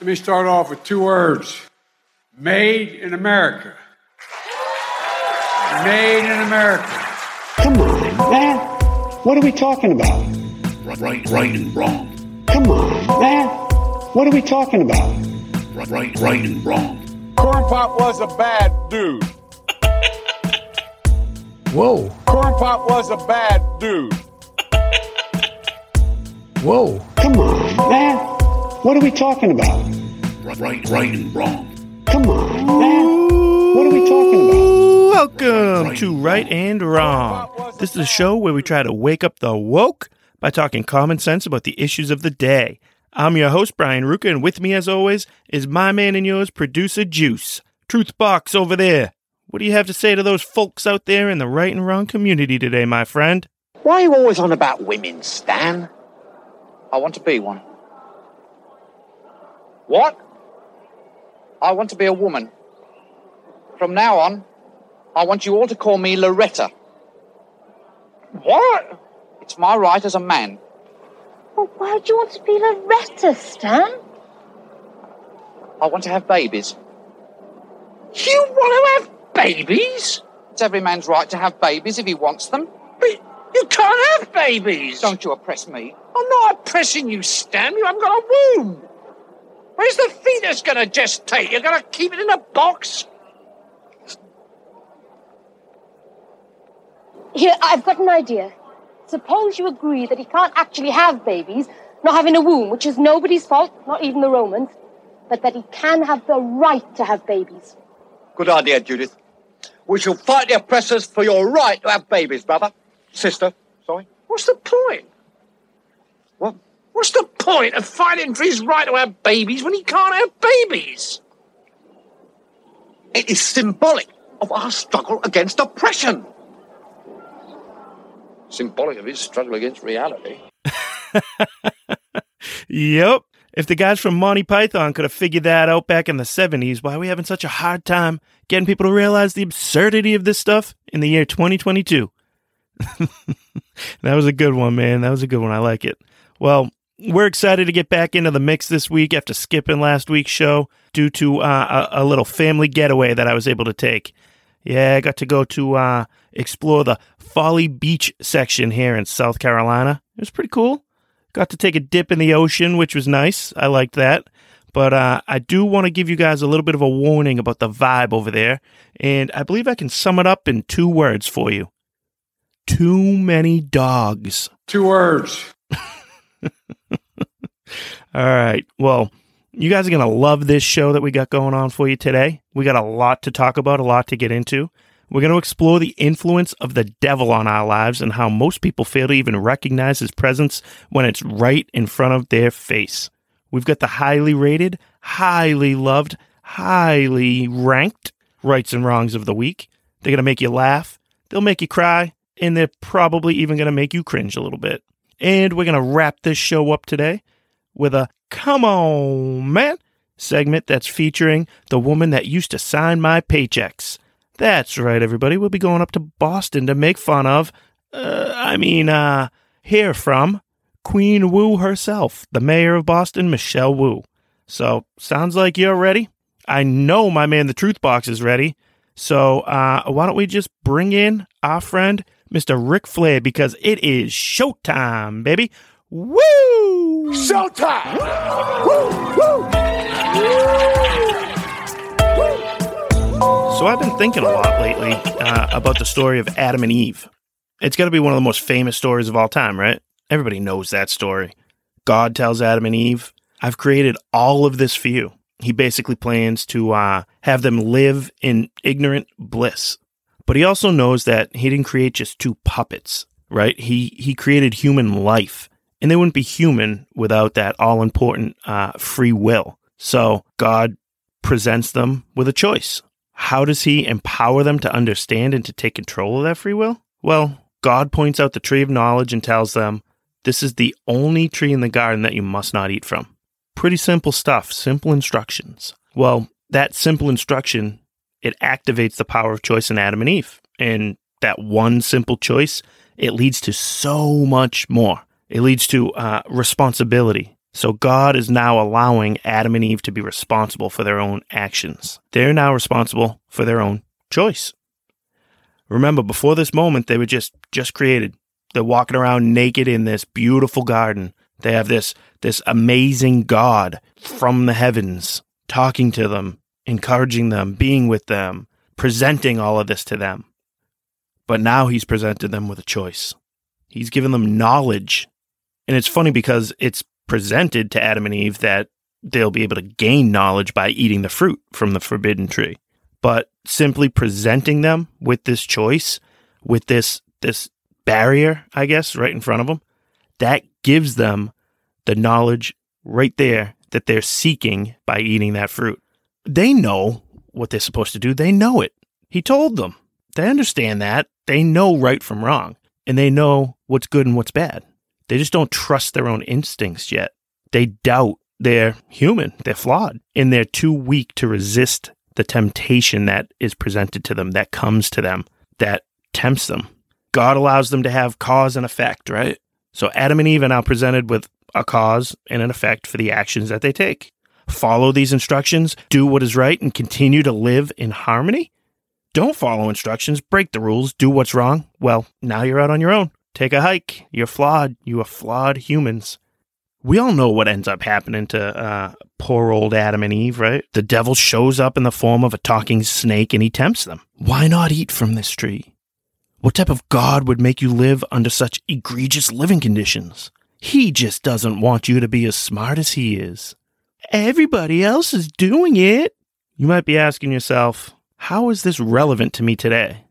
Let me start off with two words Made in America. Made in America. Come on, man. What are we talking about? Right, right and wrong. Come on, man. What are we talking about? Right, right and wrong. Corn Pop was a bad dude. Whoa. Corn Pop was a bad dude. Whoa. Come on, man. What are we talking about? Right, right and wrong. Come on, man. What are we talking about? Welcome to Right and Wrong. This is a show where we try to wake up the woke by talking common sense about the issues of the day. I'm your host, Brian Ruka, and with me, as always, is my man and yours, producer Juice. Truth Box over there. What do you have to say to those folks out there in the right and wrong community today, my friend? Why are you always on about women, Stan? I want to be one. What? I want to be a woman. From now on, I want you all to call me Loretta. What? It's my right as a man. Well, why do you want to be Loretta, Stan? I want to have babies. You want to have babies? It's every man's right to have babies if he wants them. But you can't have babies. Don't you oppress me. I'm not oppressing you, Stan. You haven't got a womb. Where's the fetus going to gestate? You're going to keep it in a box? Here, I've got an idea. Suppose you agree that he can't actually have babies, not having a womb, which is nobody's fault, not even the Romans, but that he can have the right to have babies. Good idea, Judith. We shall fight the oppressors for your right to have babies, brother. Sister, sorry. What's the point? What? What's the point of fighting for his right to have babies when he can't have babies? It is symbolic of our struggle against oppression. Symbolic of his struggle against reality. Yep. If the guys from Monty Python could have figured that out back in the 70s, why are we having such a hard time getting people to realize the absurdity of this stuff in the year 2022? that was a good one, man. That was a good one. I like it. Well, we're excited to get back into the mix this week after skipping last week's show due to uh, a, a little family getaway that I was able to take. Yeah, I got to go to uh, explore the Folly Beach section here in South Carolina. It was pretty cool. Got to take a dip in the ocean, which was nice. I liked that. But uh, I do want to give you guys a little bit of a warning about the vibe over there. And I believe I can sum it up in two words for you too many dogs. Two words. All right. Well, you guys are going to love this show that we got going on for you today. We got a lot to talk about, a lot to get into. We're going to explore the influence of the devil on our lives and how most people fail to even recognize his presence when it's right in front of their face. We've got the highly rated, highly loved, highly ranked rights and wrongs of the week. They're going to make you laugh, they'll make you cry, and they're probably even going to make you cringe a little bit. And we're going to wrap this show up today with a Come On Man segment that's featuring the woman that used to sign my paychecks. That's right, everybody. We'll be going up to Boston to make fun of, uh, I mean, uh, hear from Queen Wu herself, the mayor of Boston, Michelle Wu. So, sounds like you're ready. I know my man, the Truth Box, is ready. So, uh, why don't we just bring in our friend, Mr. Ric Flair, because it is showtime, baby. Woo! Showtime! Woo! Woo! So I've been thinking a lot lately uh, about the story of Adam and Eve. It's got to be one of the most famous stories of all time, right? Everybody knows that story. God tells Adam and Eve, I've created all of this for you. He basically plans to uh, have them live in ignorant bliss. But he also knows that he didn't create just two puppets, right? He, he created human life, and they wouldn't be human without that all important uh, free will. So God presents them with a choice. How does he empower them to understand and to take control of that free will? Well, God points out the tree of knowledge and tells them, This is the only tree in the garden that you must not eat from. Pretty simple stuff, simple instructions. Well, that simple instruction, it activates the power of choice in Adam and Eve. And that one simple choice, it leads to so much more. It leads to uh, responsibility, So God is now allowing Adam and Eve to be responsible for their own actions. They're now responsible for their own choice. Remember, before this moment, they were just just created. They're walking around naked in this beautiful garden. They have this this amazing God from the heavens talking to them, encouraging them, being with them, presenting all of this to them. But now he's presented them with a choice. He's given them knowledge. And it's funny because it's presented to Adam and Eve that they'll be able to gain knowledge by eating the fruit from the forbidden tree. But simply presenting them with this choice, with this this barrier, I guess, right in front of them, that gives them the knowledge right there that they're seeking by eating that fruit. They know what they're supposed to do. They know it. He told them. They understand that. They know right from wrong, and they know what's good and what's bad. They just don't trust their own instincts yet. They doubt they're human, they're flawed, and they're too weak to resist the temptation that is presented to them, that comes to them, that tempts them. God allows them to have cause and effect, right? So Adam and Eve are now presented with a cause and an effect for the actions that they take. Follow these instructions, do what is right, and continue to live in harmony. Don't follow instructions, break the rules, do what's wrong. Well, now you're out on your own. Take a hike. You're flawed. You are flawed humans. We all know what ends up happening to uh, poor old Adam and Eve, right? The devil shows up in the form of a talking snake and he tempts them. Why not eat from this tree? What type of God would make you live under such egregious living conditions? He just doesn't want you to be as smart as he is. Everybody else is doing it. You might be asking yourself, how is this relevant to me today?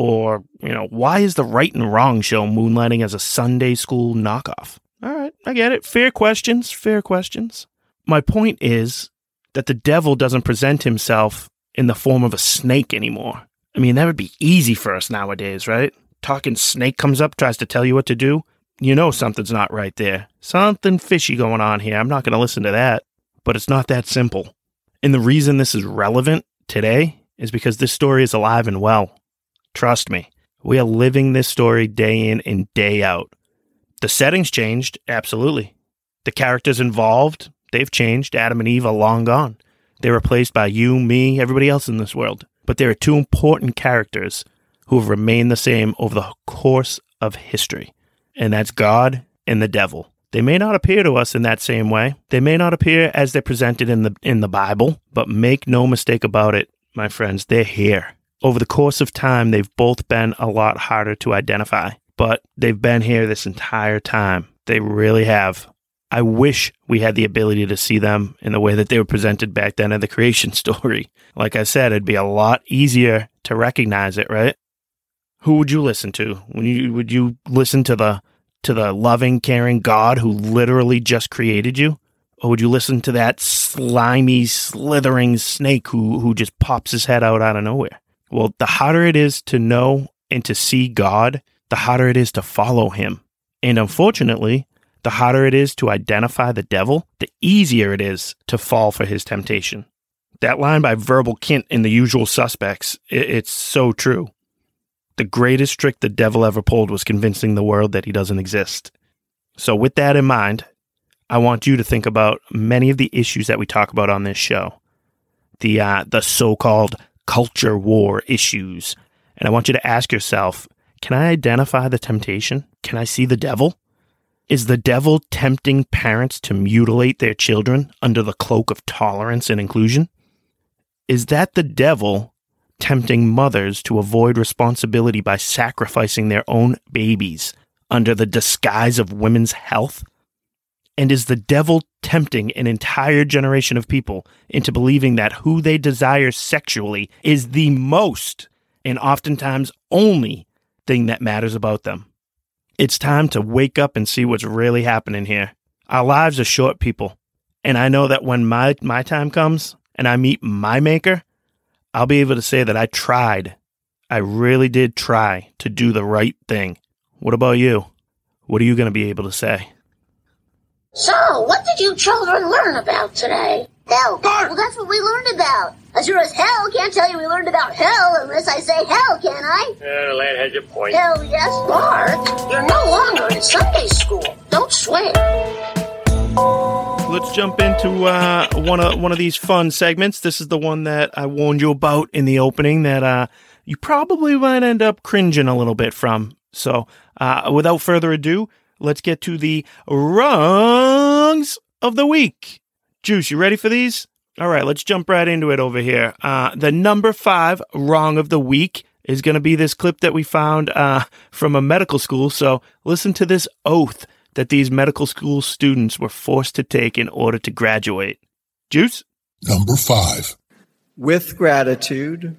Or, you know, why is the right and wrong show moonlighting as a Sunday school knockoff? All right, I get it. Fair questions, fair questions. My point is that the devil doesn't present himself in the form of a snake anymore. I mean, that would be easy for us nowadays, right? Talking snake comes up, tries to tell you what to do. You know something's not right there. Something fishy going on here. I'm not going to listen to that. But it's not that simple. And the reason this is relevant today is because this story is alive and well. Trust me, we are living this story day in and day out. The settings changed, absolutely. The characters involved, they've changed. Adam and Eve are long gone. They're replaced by you, me, everybody else in this world. But there are two important characters who have remained the same over the course of history, and that's God and the devil. They may not appear to us in that same way. They may not appear as they're presented in the in the Bible, but make no mistake about it, my friends, they're here. Over the course of time, they've both been a lot harder to identify, but they've been here this entire time. They really have. I wish we had the ability to see them in the way that they were presented back then in the creation story. Like I said, it'd be a lot easier to recognize it, right? Who would you listen to? You would you listen to the to the loving, caring God who literally just created you? Or would you listen to that slimy, slithering snake who, who just pops his head out out of nowhere? Well, the harder it is to know and to see God, the harder it is to follow him. And unfortunately, the harder it is to identify the devil, the easier it is to fall for his temptation. That line by Verbal Kint in The Usual Suspects, it's so true. The greatest trick the devil ever pulled was convincing the world that he doesn't exist. So, with that in mind, I want you to think about many of the issues that we talk about on this show. The uh, the so-called culture war issues. And I want you to ask yourself, can I identify the temptation? Can I see the devil? Is the devil tempting parents to mutilate their children under the cloak of tolerance and inclusion? Is that the devil tempting mothers to avoid responsibility by sacrificing their own babies under the disguise of women's health? And is the devil tempting an entire generation of people into believing that who they desire sexually is the most and oftentimes only thing that matters about them? It's time to wake up and see what's really happening here. Our lives are short, people. And I know that when my, my time comes and I meet my maker, I'll be able to say that I tried. I really did try to do the right thing. What about you? What are you going to be able to say? So, what did you children learn about today? Hell. Well, that's what we learned about. As sure as hell can't tell you we learned about hell unless I say hell, can I? Uh, lad has a point. Hell yes, Bart. You're no longer in Sunday school. Don't swear. let's jump into uh, one of one of these fun segments. This is the one that I warned you about in the opening that uh, you probably might end up cringing a little bit from. So, uh, without further ado, let's get to the wrongs of the week. Juice, you ready for these? All right, let's jump right into it over here. Uh, the number five wrong of the week is going to be this clip that we found uh, from a medical school. So, listen to this oath that these medical school students were forced to take in order to graduate. Juice? Number five. With gratitude,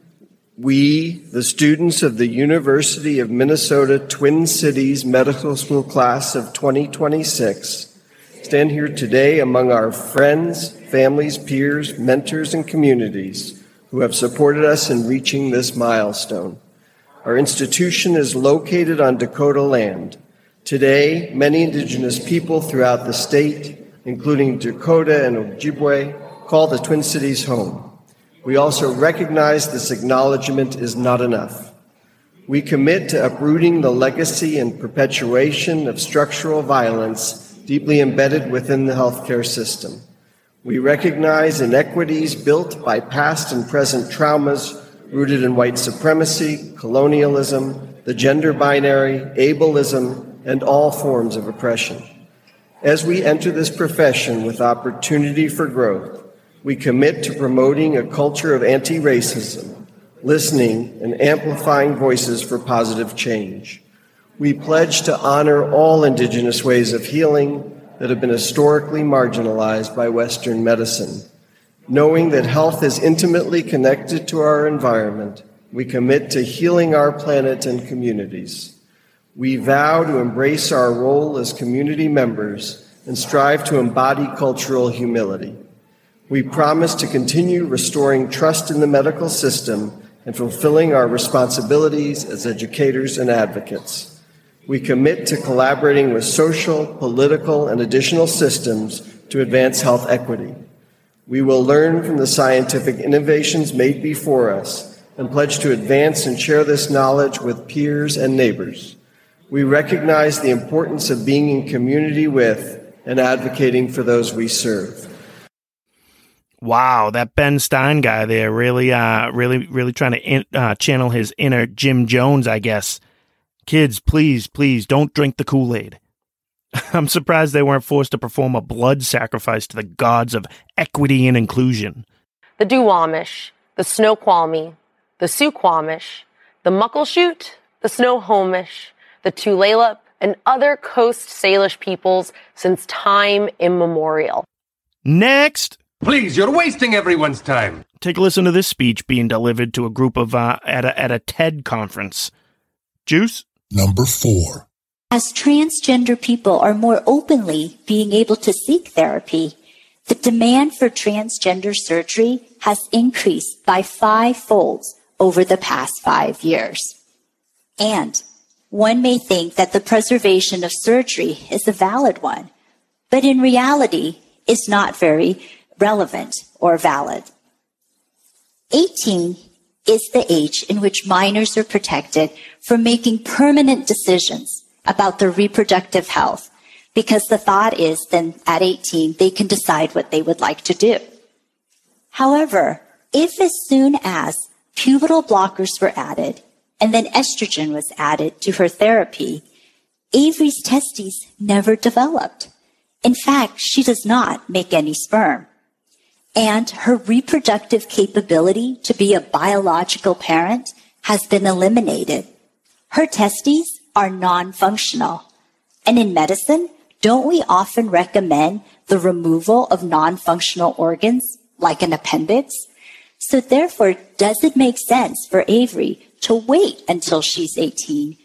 we, the students of the University of Minnesota Twin Cities Medical School class of 2026, stand here today among our friends, families, peers, mentors, and communities who have supported us in reaching this milestone. Our institution is located on Dakota land Today, many indigenous people throughout the state, including Dakota and Ojibwe, call the Twin Cities home. We also recognize this acknowledgement is not enough. We commit to uprooting the legacy and perpetuation of structural violence deeply embedded within the healthcare system. We recognize inequities built by past and present traumas rooted in white supremacy, colonialism, the gender binary, ableism, and all forms of oppression. As we enter this profession with opportunity for growth, we commit to promoting a culture of anti racism, listening, and amplifying voices for positive change. We pledge to honor all Indigenous ways of healing that have been historically marginalized by Western medicine. Knowing that health is intimately connected to our environment, we commit to healing our planet and communities. We vow to embrace our role as community members and strive to embody cultural humility. We promise to continue restoring trust in the medical system and fulfilling our responsibilities as educators and advocates. We commit to collaborating with social, political, and additional systems to advance health equity. We will learn from the scientific innovations made before us and pledge to advance and share this knowledge with peers and neighbors. We recognize the importance of being in community with and advocating for those we serve. Wow, that Ben Stein guy there really, uh, really, really trying to in, uh, channel his inner Jim Jones, I guess. Kids, please, please don't drink the Kool Aid. I'm surprised they weren't forced to perform a blood sacrifice to the gods of equity and inclusion. The Duwamish, the Snoqualmie, the Suquamish, the Muckleshoot, the Snohomish, the Tulalip, and other Coast Salish peoples since time immemorial. Next! Please, you're wasting everyone's time. Take a listen to this speech being delivered to a group of uh, at a at a TED conference. Juice number four. As transgender people are more openly being able to seek therapy, the demand for transgender surgery has increased by fivefold over the past five years. And one may think that the preservation of surgery is a valid one, but in reality is not very relevant or valid. 18 is the age in which minors are protected from making permanent decisions about their reproductive health because the thought is then at 18 they can decide what they would like to do. However, if as soon as pubertal blockers were added and then estrogen was added to her therapy, Avery's testes never developed. In fact, she does not make any sperm. And her reproductive capability to be a biological parent has been eliminated. Her testes are non-functional. And in medicine, don't we often recommend the removal of non-functional organs like an appendix? So therefore, does it make sense for Avery to wait until she's 18?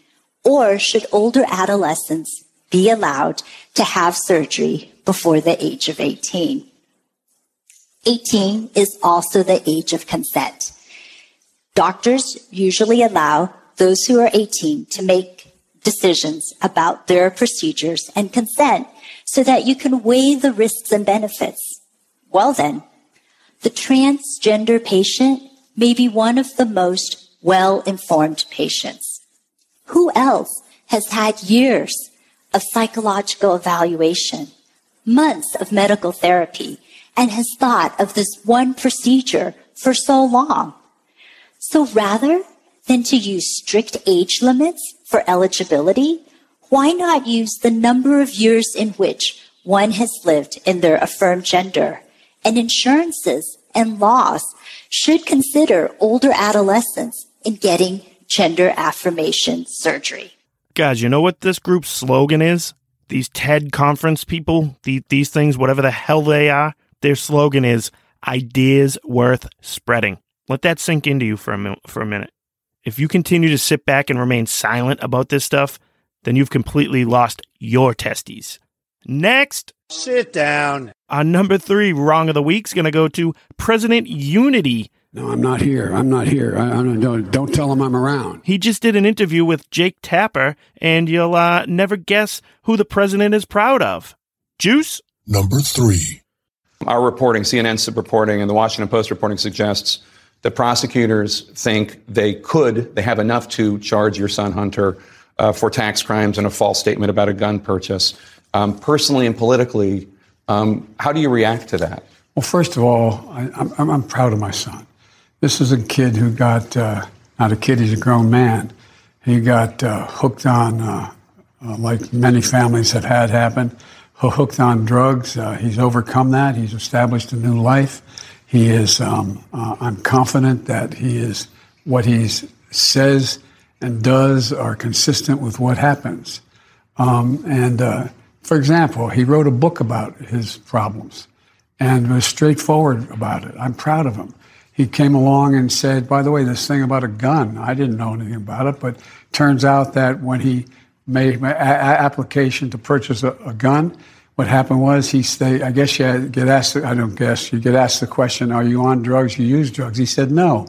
Or should older adolescents be allowed to have surgery before the age of 18? 18 is also the age of consent. Doctors usually allow those who are 18 to make decisions about their procedures and consent so that you can weigh the risks and benefits. Well then, the transgender patient may be one of the most well-informed patients. Who else has had years of psychological evaluation, months of medical therapy and has thought of this one procedure for so long. So rather than to use strict age limits for eligibility, why not use the number of years in which one has lived in their affirmed gender? And insurances and laws should consider older adolescents in getting gender affirmation surgery. Guys, you know what this group's slogan is? These TED conference people, the, these things, whatever the hell they are, their slogan is ideas worth spreading. Let that sink into you for a, mi- for a minute. If you continue to sit back and remain silent about this stuff, then you've completely lost your testes. Next. Sit down. Our number three wrong of the week is going to go to President Unity. No, I'm not here. I'm not here. I, I don't, don't tell him I'm around. He just did an interview with Jake Tapper, and you'll uh, never guess who the president is proud of. Juice? Number three. Our reporting, CNN's reporting, and the Washington Post reporting suggests that prosecutors think they could, they have enough to charge your son Hunter uh, for tax crimes and a false statement about a gun purchase. Um, personally and politically, um, how do you react to that? Well, first of all, I, I'm, I'm proud of my son. This is a kid who got, uh, not a kid, he's a grown man. He got uh, hooked on, uh, uh like many families have had happen, hooked on drugs. Uh, he's overcome that. He's established a new life. He is, um, uh, I'm confident that he is, what he says and does are consistent with what happens. Um, and for example, he wrote a book about his problems and was straightforward about it. I'm proud of him. He came along and said, by the way, this thing about a gun, I didn't know anything about it, but turns out that when he made my application to purchase a, a gun, what happened was he stayed, I guess you get asked, I don't guess, you get asked the question, are you on drugs? You use drugs? He said no.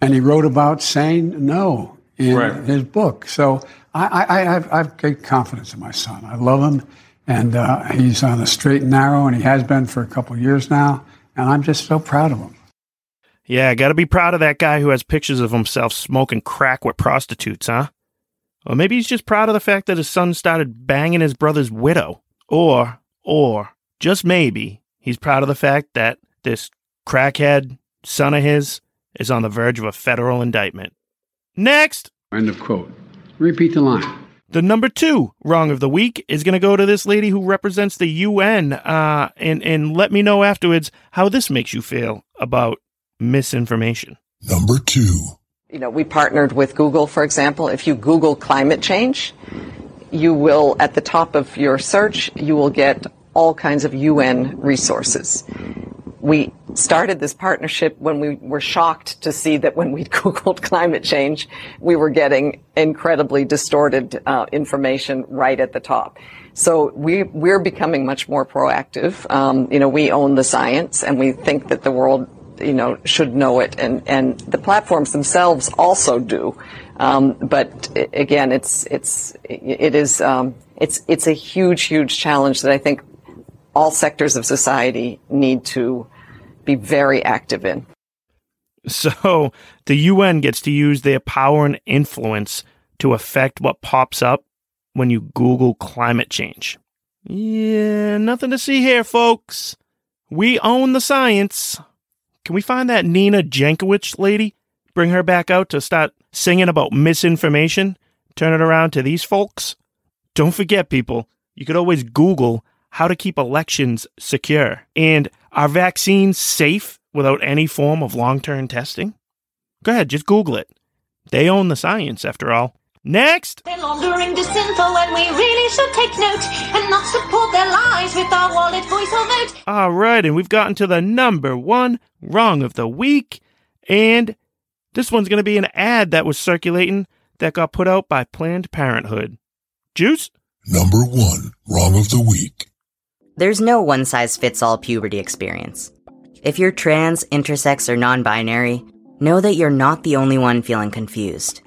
And he wrote about saying no in right. his book. So I, I, I, have, I have great confidence in my son. I love him and uh, he's on the straight and narrow, and he has been for a couple years now. And I'm just so proud of him. Yeah, got to be proud of that guy who has pictures of himself smoking crack with prostitutes, huh? Or maybe he's just proud of the fact that his son started banging his brother's widow. Or, or, just maybe, he's proud of the fact that this crackhead son of his is on the verge of a federal indictment. Next! End of quote. Repeat the line. The number two wrong of the week is going to go to this lady who represents the UN, uh, and and let me know afterwards how this makes you feel about misinformation. Number two. You know, we partnered with Google, for example. If you Google climate change, you will, at the top of your search, you will get all kinds of UN resources we started this partnership when we were shocked to see that when we Googled climate change, we were getting incredibly distorted uh, information right at the top. So we, we're becoming much more proactive. Um, you know, we own the science and we think that the world, you know, should know it and, and the platforms themselves also do. Um, but again, it's, it's, it is, um, it's, it's a huge, huge challenge that I think all sectors of society need to be very active in. So the UN gets to use their power and influence to affect what pops up when you Google climate change. Yeah, nothing to see here, folks. We own the science. Can we find that Nina Jankowicz lady? Bring her back out to start singing about misinformation? Turn it around to these folks? Don't forget, people, you could always Google how to keep elections secure. And are vaccines safe without any form of long term testing? Go ahead, just Google it. They own the science, after all. Next! They're laundering disinfo and we really should take note and not support their lies with our wallet, voice, or vote. All right, and we've gotten to the number one wrong of the week. And this one's going to be an ad that was circulating that got put out by Planned Parenthood. Juice? Number one wrong of the week. There's no one size fits all puberty experience. If you're trans, intersex, or non binary, know that you're not the only one feeling confused.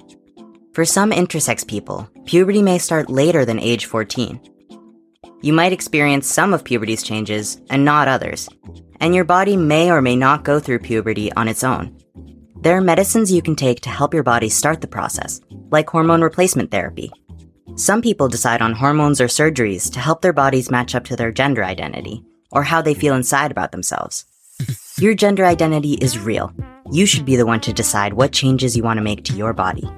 For some intersex people, puberty may start later than age 14. You might experience some of puberty's changes and not others, and your body may or may not go through puberty on its own. There are medicines you can take to help your body start the process, like hormone replacement therapy. Some people decide on hormones or surgeries to help their bodies match up to their gender identity, or how they feel inside about themselves. Your gender identity is real. You should be the one to decide what changes you want to make to your body.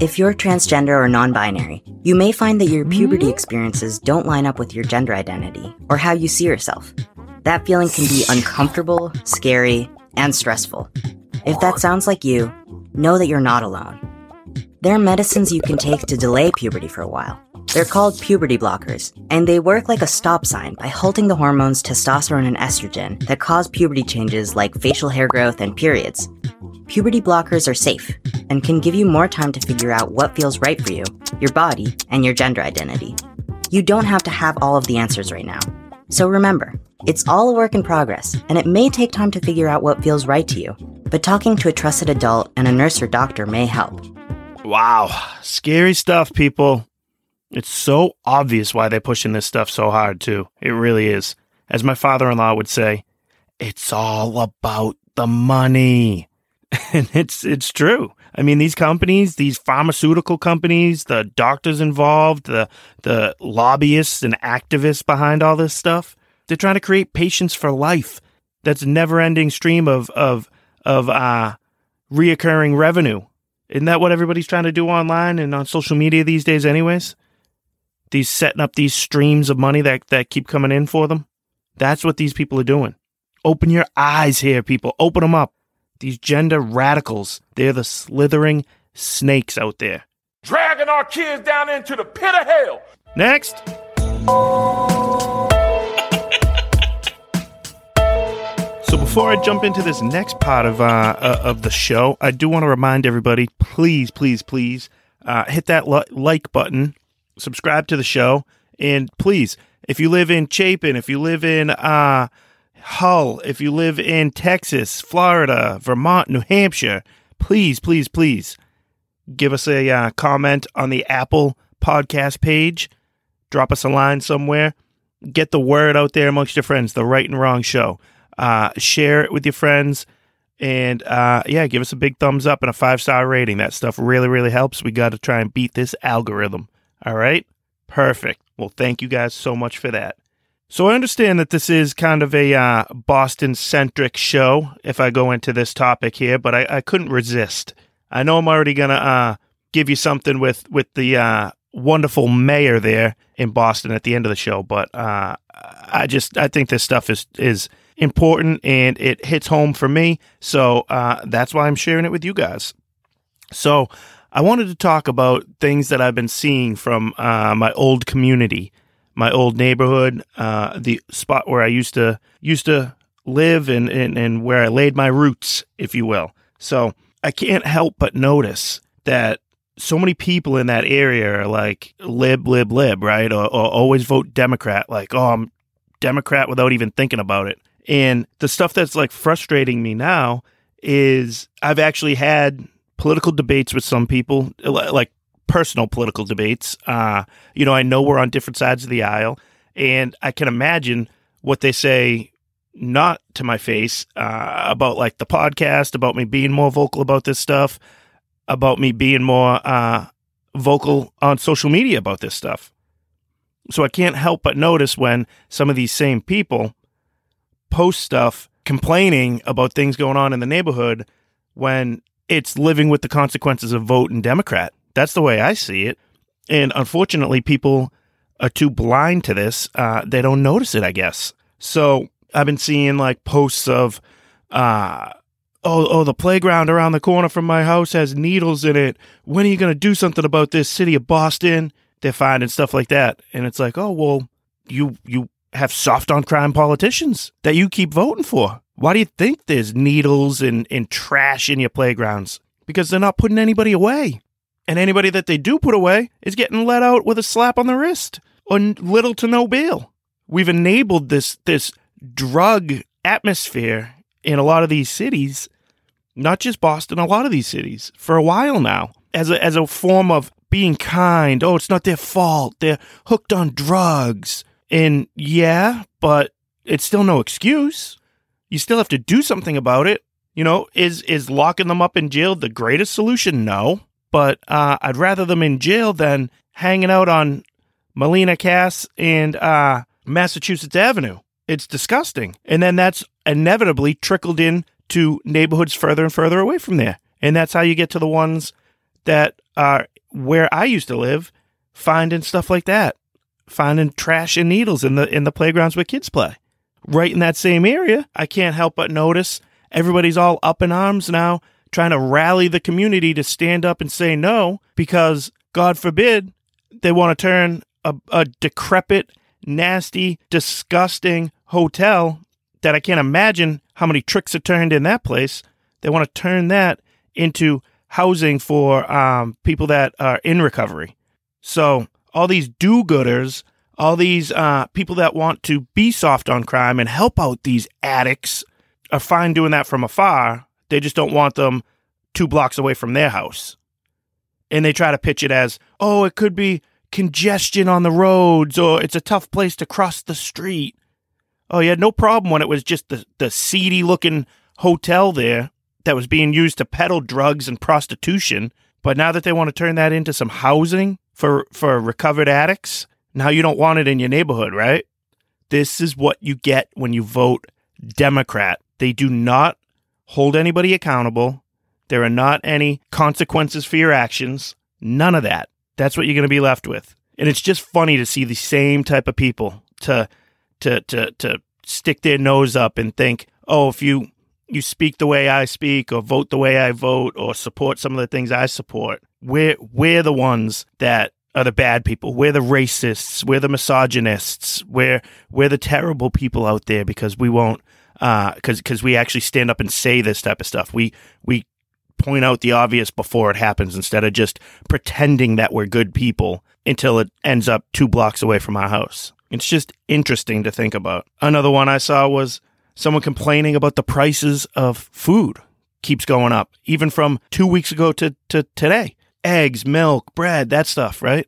If you're transgender or non binary, you may find that your puberty experiences don't line up with your gender identity or how you see yourself. That feeling can be uncomfortable, scary, and stressful. If that sounds like you, know that you're not alone. There are medicines you can take to delay puberty for a while. They're called puberty blockers, and they work like a stop sign by halting the hormones testosterone and estrogen that cause puberty changes like facial hair growth and periods. Puberty blockers are safe and can give you more time to figure out what feels right for you, your body, and your gender identity. You don't have to have all of the answers right now. So remember, it's all a work in progress, and it may take time to figure out what feels right to you, but talking to a trusted adult and a nurse or doctor may help. Wow. Scary stuff, people. It's so obvious why they're pushing this stuff so hard, too. It really is. As my father in law would say, it's all about the money. and it's it's true. I mean, these companies, these pharmaceutical companies, the doctors involved, the the lobbyists and activists behind all this stuff, they're trying to create patients for life. That's a never-ending stream of of of uh reoccurring revenue. Isn't that what everybody's trying to do online and on social media these days anyways? These setting up these streams of money that that keep coming in for them. That's what these people are doing. Open your eyes here, people. Open them up. These gender radicals, they're the slithering snakes out there. Dragging our kids down into the pit of hell. Next. Before I jump into this next part of uh, uh, of the show, I do want to remind everybody, please, please, please, uh, hit that li- like button, subscribe to the show, and please, if you live in Chapin, if you live in uh, Hull, if you live in Texas, Florida, Vermont, New Hampshire, please, please, please give us a uh, comment on the Apple podcast page. Drop us a line somewhere. Get the word out there amongst your friends, the right and wrong show. Uh, share it with your friends. And uh, yeah, give us a big thumbs up and a five star rating. That stuff really, really helps. We got to try and beat this algorithm. All right? Perfect. Well, thank you guys so much for that. So I understand that this is kind of a uh, Boston centric show if I go into this topic here, but I, I couldn't resist. I know I'm already going to uh, give you something with, with the uh, wonderful mayor there in Boston at the end of the show, but uh, I just I think this stuff is is important and it hits home for me. So uh, that's why I'm sharing it with you guys. So I wanted to talk about things that I've been seeing from uh, my old community, my old neighborhood, uh, the spot where I used to used to live and, and and where I laid my roots, if you will. So I can't help but notice that so many people in that area are like lib, lib, lib, right? Or, or always vote Democrat, like, oh, I'm Democrat without even thinking about it. And the stuff that's like frustrating me now is I've actually had political debates with some people, like personal political debates. Uh, you know, I know we're on different sides of the aisle, and I can imagine what they say not to my face uh, about like the podcast, about me being more vocal about this stuff, about me being more uh, vocal on social media about this stuff. So I can't help but notice when some of these same people post stuff complaining about things going on in the neighborhood when it's living with the consequences of voting Democrat. That's the way I see it. And unfortunately, people are too blind to this. Uh, they don't notice it, I guess. So I've been seeing like posts of, uh, oh, oh, the playground around the corner from my house has needles in it. When are you going to do something about this city of Boston? They're finding stuff like that. And it's like, oh, well, you, you have soft on crime politicians that you keep voting for. Why do you think there's needles and, and trash in your playgrounds? Because they're not putting anybody away. And anybody that they do put away is getting let out with a slap on the wrist or little to no bail. We've enabled this this drug atmosphere in a lot of these cities, not just Boston, a lot of these cities for a while now, as a as a form of being kind. Oh, it's not their fault. They're hooked on drugs. And yeah, but it's still no excuse. You still have to do something about it. You know, is is locking them up in jail the greatest solution? No. But uh, I'd rather them in jail than hanging out on Melnea Cass and uh, Massachusetts Avenue. It's disgusting. And then that's inevitably trickled in to neighborhoods further and further away from there. And that's how you get to the ones that are where I used to live, finding stuff like that, finding trash and needles in the in the playgrounds where kids play. Right in that same area, I can't help but notice everybody's all up in arms now, trying to rally the community to stand up and say no, because God forbid they want to turn a, a decrepit, nasty, disgusting hotel that I can't imagine how many tricks are turned in that place. They want to turn that into housing for um, people that are in recovery. So all these do-gooders, all these uh, people that want to be soft on crime and help out these addicts are fine doing that from afar. They just don't want them two blocks away from their house. And they try to pitch it as, oh, it could be congestion on the roads or it's a tough place to cross the street. Oh, you had no problem when it was just the, the seedy looking hotel there that was being used to peddle drugs and prostitution. But now that they want to turn that into some housing for, for recovered addicts, now you don't want it in your neighborhood, right? This is what you get when you vote Democrat. They do not hold anybody accountable. There are not any consequences for your actions. None of that. That's what you're going to be left with. And it's just funny to see the same type of people to to to to stick their nose up and think, "Oh, if you you speak the way I speak or vote the way I vote or support some of the things I support, we're we're the ones that are the bad people. We're the racists. We're the misogynists. We're we're the terrible people out there because we won't because uh, because we actually stand up and say this type of stuff. We we point out the obvious before it happens instead of just pretending that we're good people until it ends up two blocks away from our house. It's just interesting to think about. Another one I saw was someone complaining about the prices of food keeps going up, even from two weeks ago to, to today. Eggs, milk, bread, that stuff, right?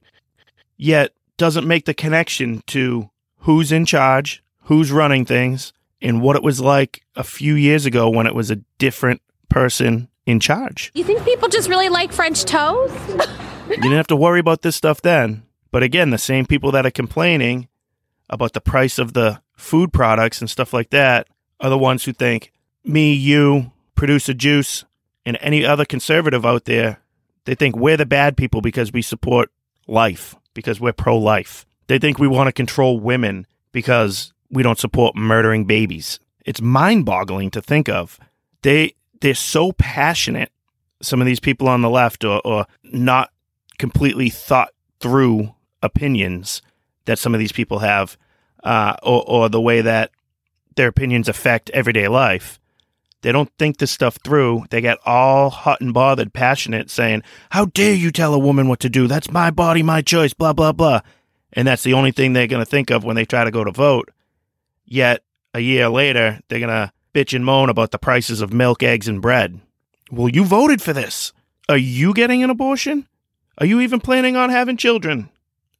Yet doesn't make the connection to who's in charge, who's running things, and what it was like a few years ago when it was a different person in charge. You think people just really like French toast? you didn't have to worry about this stuff then. But again, the same people that are complaining about the price of the food products and stuff like that are the ones who think me, you, producer juice, and any other conservative out there, they think we're the bad people because we support life, because we're pro life. They think we want to control women because we don't support murdering babies. It's mind boggling to think of. They they're so passionate, some of these people on the left, or, or not completely thought through opinions that some of these people have, uh, or, or the way that their opinions affect everyday life. They don't think this stuff through. They get all hot and bothered, passionate, saying, How dare you tell a woman what to do? That's my body, my choice, blah, blah, blah. And that's the only thing they're going to think of when they try to go to vote. Yet, a year later, they're going to bitch and moan about the prices of milk, eggs, and bread. Well, you voted for this. Are you getting an abortion? Are you even planning on having children?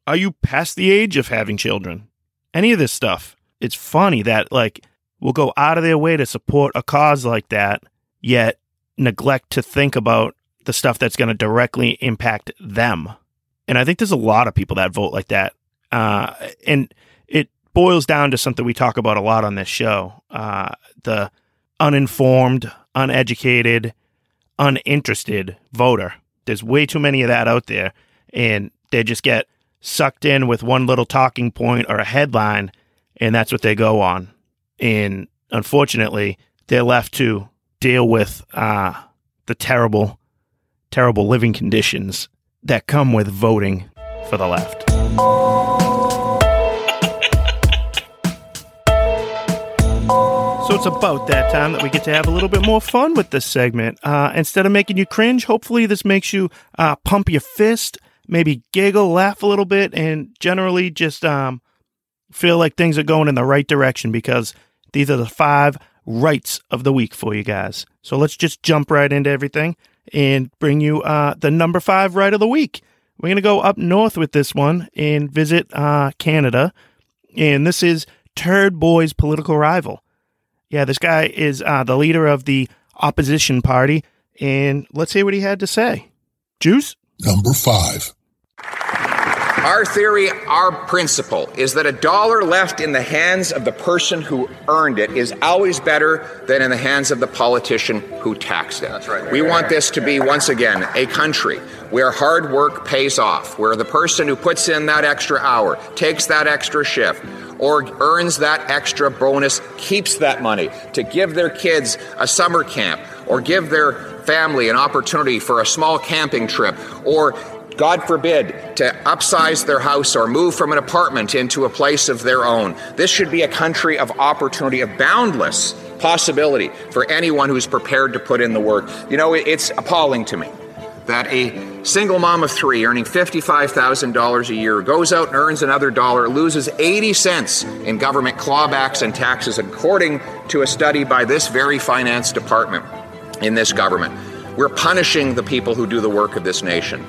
Are you past the age of having children? Any of this stuff. It's funny that, like, we'll go out of their way to support a cause like that, yet neglect to think about the stuff that's going to directly impact them. And I think there's a lot of people that vote like that. Uh, and it boils down to something we talk about a lot on this show uh, the uninformed, uneducated, uninterested voter. There's way too many of that out there, and they just get sucked in with one little talking point or a headline, and that's what they go on. And unfortunately, they're left to deal with uh, the terrible, terrible living conditions that come with voting for the left. So it's about that time that we get to have a little bit more fun with this segment. Uh, instead of making you cringe, hopefully this makes you uh, pump your fist, maybe giggle, laugh a little bit, and generally just um, feel like things are going in the right direction because these are the five rights of the week for you guys. So let's just jump right into everything and bring you uh, the number five right of the week. We're going to go up north with this one and visit uh, Canada. And this is Turd Boy's political rival. Yeah, this guy is uh, the leader of the opposition party, and let's hear what he had to say. Juice? Number five. Our theory, our principle, is that a dollar left in the hands of the person who earned it is always better than in the hands of the politician who taxed it. That's right. We want this to be, once again, a country where hard work pays off, where the person who puts in that extra hour, takes that extra shift, or earns that extra bonus keeps that money to give their kids a summer camp or give their family an opportunity for a small camping trip or God forbid, to upsize their house or move from an apartment into a place of their own. This should be a country of opportunity, of boundless possibility for anyone who's prepared to put in the work. You know, it's appalling to me that a single mom of three earning $55,000 a year goes out and earns another dollar, loses 80 cents in government clawbacks and taxes, according to a study by this very finance department in this government. We're punishing the people who do the work of this nation.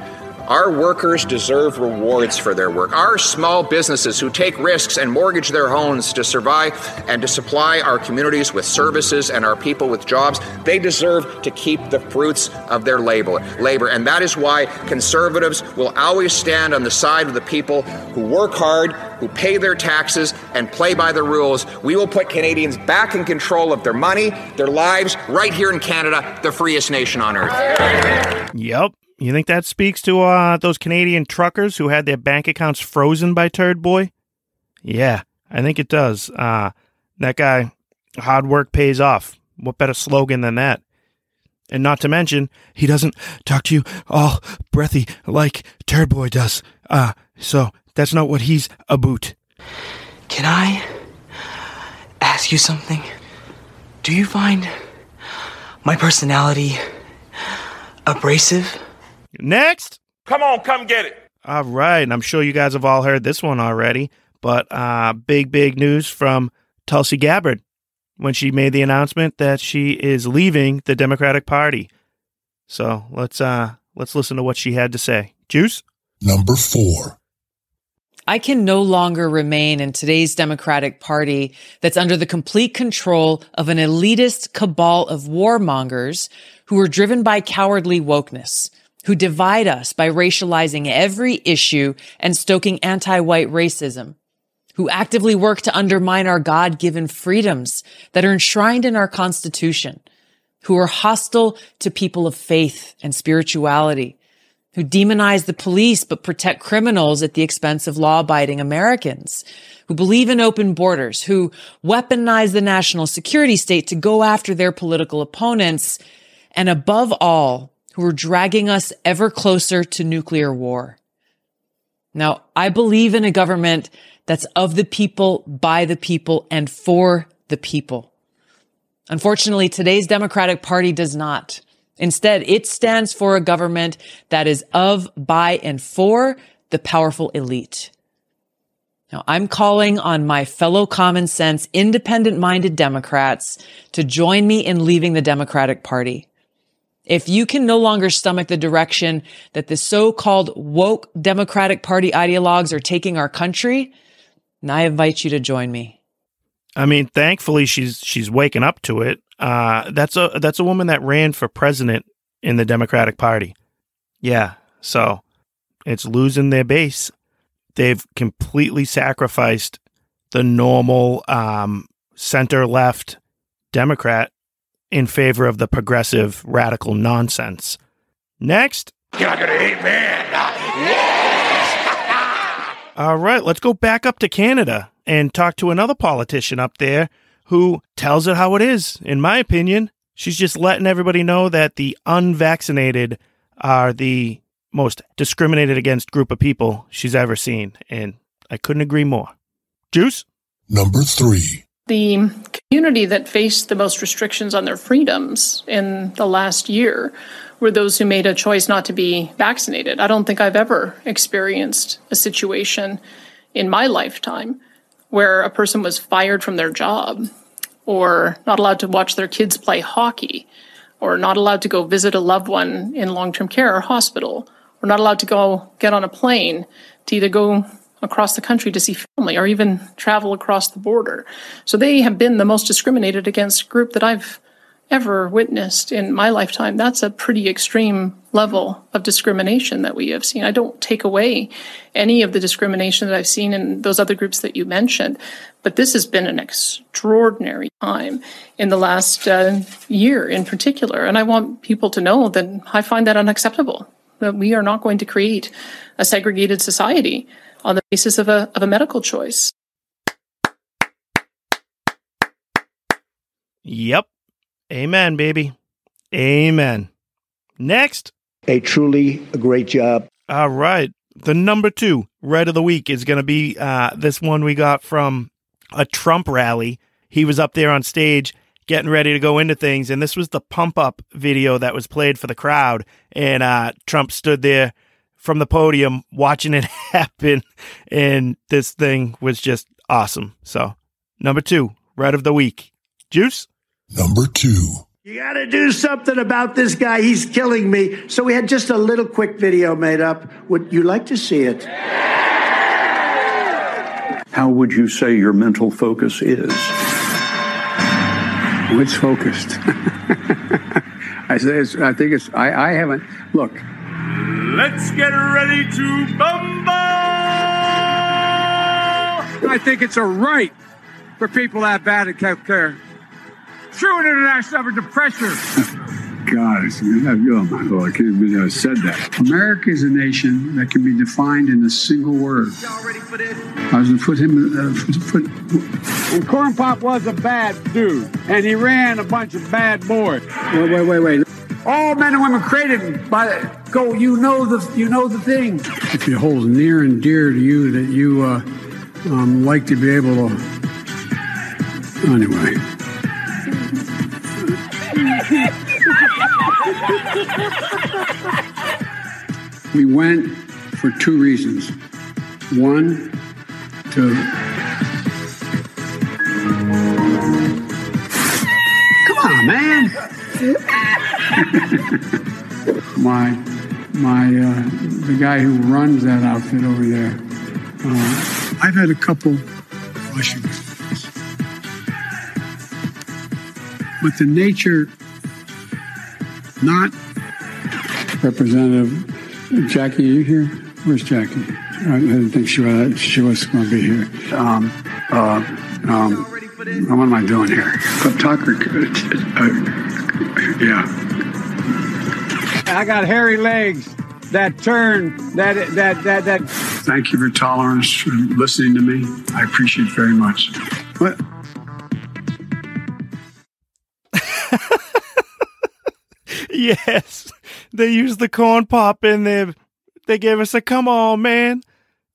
Our workers deserve rewards for their work. Our small businesses who take risks and mortgage their homes to survive and to supply our communities with services and our people with jobs, they deserve to keep the fruits of their labor. labor. And that is why conservatives will always stand on the side of the people who work hard, who pay their taxes, and play by the rules. We will put Canadians back in control of their money, their lives, right here in Canada, the freest nation on earth. Yep. You think that speaks to uh, those Canadian truckers who had their bank accounts frozen by Turd Boy? Yeah, I think it does. Uh, that guy, hard work pays off. What better slogan than that? And not to mention, he doesn't talk to you all breathy like Turd Boy does. Uh, so that's not what he's about. Can I ask you something? Do you find my personality abrasive? Next. Come on, come get it. All right. And I'm sure you guys have all heard this one already, but uh, big, big news from Tulsi Gabbard when she made the announcement that she is leaving the Democratic Party. So let's uh let's listen to what she had to say. Juice? Number four. I can no longer remain in today's Democratic Party that's under the complete control of an elitist cabal of warmongers who are driven by cowardly wokeness who divide us by racializing every issue and stoking anti-white racism, who actively work to undermine our God-given freedoms that are enshrined in our constitution, who are hostile to people of faith and spirituality, who demonize the police but protect criminals at the expense of law-abiding Americans, who believe in open borders, who weaponize the national security state to go after their political opponents, and above all, who are dragging us ever closer to nuclear war. Now, I believe in a government that's of the people, by the people, and for the people. Unfortunately, today's Democratic Party does not. Instead, it stands for a government that is of, by, and for the powerful elite. Now, I'm calling on my fellow common sense, independent minded Democrats to join me in leaving the Democratic Party. If you can no longer stomach the direction that the so-called woke Democratic Party ideologues are taking our country, I invite you to join me. I mean, thankfully she's she's waking up to it. Uh, that's a that's a woman that ran for president in the Democratic Party. Yeah, so it's losing their base. They've completely sacrificed the normal um, center left Democrat in favor of the progressive radical nonsense. Next. You're not going to hate man. All right, let's go back up to Canada and talk to another politician up there who tells it how it is. In my opinion, she's just letting everybody know that the unvaccinated are the most discriminated against group of people she's ever seen. And I couldn't agree more. Juice? Number three. The community that faced the most restrictions on their freedoms in the last year were those who made a choice not to be vaccinated. I don't think I've ever experienced a situation in my lifetime where a person was fired from their job or not allowed to watch their kids play hockey or not allowed to go visit a loved one in long term care or hospital or not allowed to go get on a plane to either go across the country to see family or even travel across the border. So they have been the most discriminated against group that I've ever witnessed in my lifetime. That's a pretty extreme level of discrimination that we have seen. I don't take away any of the discrimination that I've seen in those other groups that you mentioned, but this has been an extraordinary time in the last uh, year in particular. And I want people to know that I find that unacceptable, that we are not going to create a segregated society on the basis of a, of a medical choice. Yep. Amen, baby. Amen. Next. A truly a great job. All right. The number two right of the week is going to be uh, this one we got from a Trump rally. He was up there on stage getting ready to go into things, and this was the pump up video that was played for the crowd. And uh, Trump stood there from the podium watching it happen, and this thing was just awesome. So, number two, Red of the week. Juice? Number two. You got to do something about this guy. He's killing me. So we had just a little quick video made up. Would you like to see it? How would you say your mental focus is? What's focused? I say it's, I think it's. I, I haven't. Look, Let's get ready to bumble! I think it's a right for people to have bad health care. True and international average of pressure. God, it's, oh my Lord, I can't believe I said that. America is a nation that can be defined in a single word. I was going to put him. Uh, put, and Corn Pop was a bad dude, and he ran a bunch of bad boys. Wait, wait, wait, wait. All men and women created by go. You know the you know the thing. If it holds near and dear to you that you uh, um, like to be able to. Anyway. we went for two reasons. One, to come on, man. my my uh, the guy who runs that outfit over there. Uh, I've had a couple questions, but the nature, not Representative Jackie, are you here? Where's Jackie? I didn't think she was, she was going to be here. Um, uh, um, what am I doing here? But Tucker, yeah. I got hairy legs that turn, that, that, that, that. Thank you for tolerance, for listening to me. I appreciate it very much. What? yes, they used the corn pop in there. They gave us a come on, man.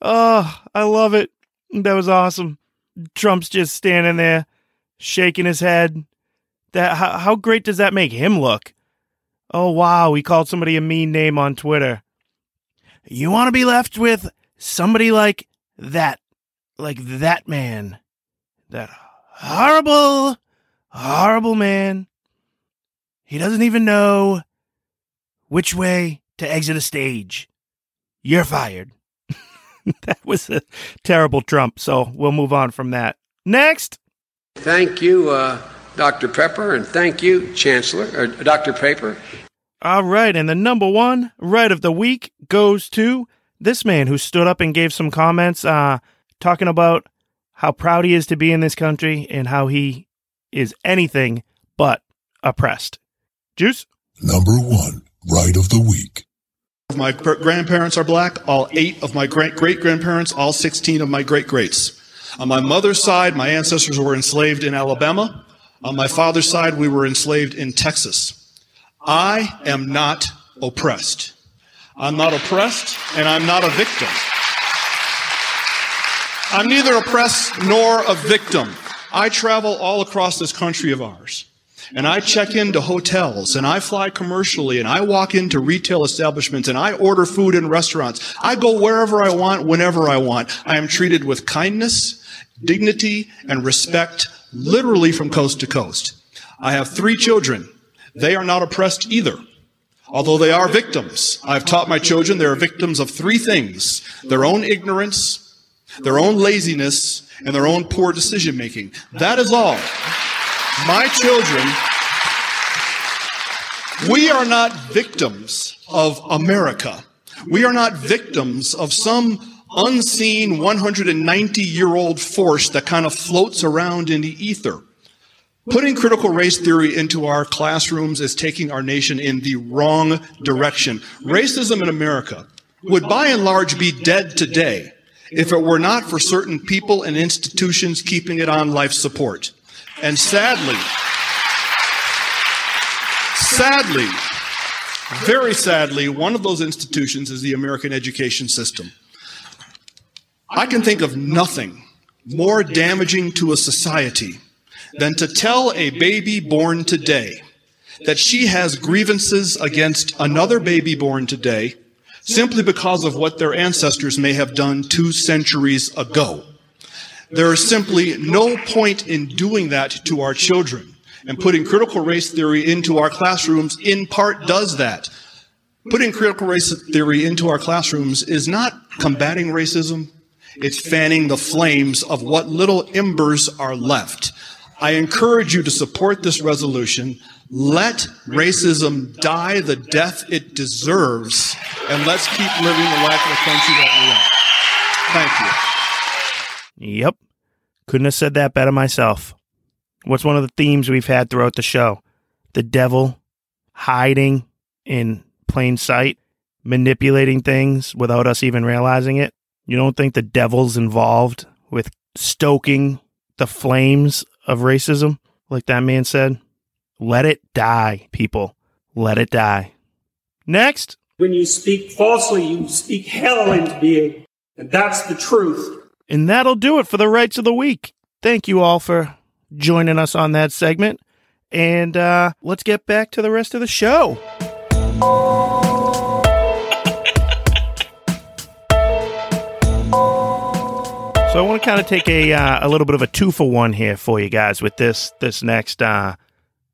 Oh, I love it. That was awesome. Trump's just standing there, shaking his head. That how, how great does that make him look? Oh wow, he called somebody a mean name on Twitter. You want to be left with somebody like that, like that man, that horrible, horrible man. He doesn't even know which way to exit a stage. You're fired. that was a terrible Trump, so we'll move on from that. Next. Thank you, uh, Dr. Pepper, and thank you, Chancellor, or Dr. Paper. All right, and the number one right of the week goes to this man who stood up and gave some comments uh, talking about how proud he is to be in this country and how he is anything but oppressed. Juice? Number one right of the week. My grandparents are black, all eight of my great great grandparents, all 16 of my great greats. On my mother's side, my ancestors were enslaved in Alabama. On my father's side, we were enslaved in Texas. I am not oppressed. I'm not oppressed, and I'm not a victim. I'm neither oppressed nor a victim. I travel all across this country of ours. And I check into hotels and I fly commercially and I walk into retail establishments and I order food in restaurants. I go wherever I want, whenever I want. I am treated with kindness, dignity, and respect literally from coast to coast. I have three children. They are not oppressed either. Although they are victims, I've taught my children they are victims of three things their own ignorance, their own laziness, and their own poor decision making. That is all. My children, We are not victims of America. We are not victims of some unseen 190 year old force that kind of floats around in the ether. Putting critical race theory into our classrooms is taking our nation in the wrong direction. Racism in America would by and large be dead today if it were not for certain people and institutions keeping it on life support. And sadly, sadly, very sadly, one of those institutions is the American education system. I can think of nothing more damaging to a society than to tell a baby born today that she has grievances against another baby born today simply because of what their ancestors may have done two centuries ago. There is simply no point in doing that to our children. And putting critical race theory into our classrooms in part does that. Putting critical race theory into our classrooms is not combating racism, it's fanning the flames of what little embers are left. I encourage you to support this resolution. Let racism die the death it deserves, and let's keep living the life of the country that we are. Thank you. Yep. Couldn't have said that better myself. What's one of the themes we've had throughout the show? The devil hiding in plain sight, manipulating things without us even realizing it. You don't think the devil's involved with stoking the flames of racism, like that man said? Let it die, people. Let it die. Next. When you speak falsely, you speak hell into being. And that's the truth. And that'll do it for the rights of the week. Thank you all for joining us on that segment. And uh, let's get back to the rest of the show. So I want to kind of take a uh, a little bit of a two for one here for you guys with this this next uh,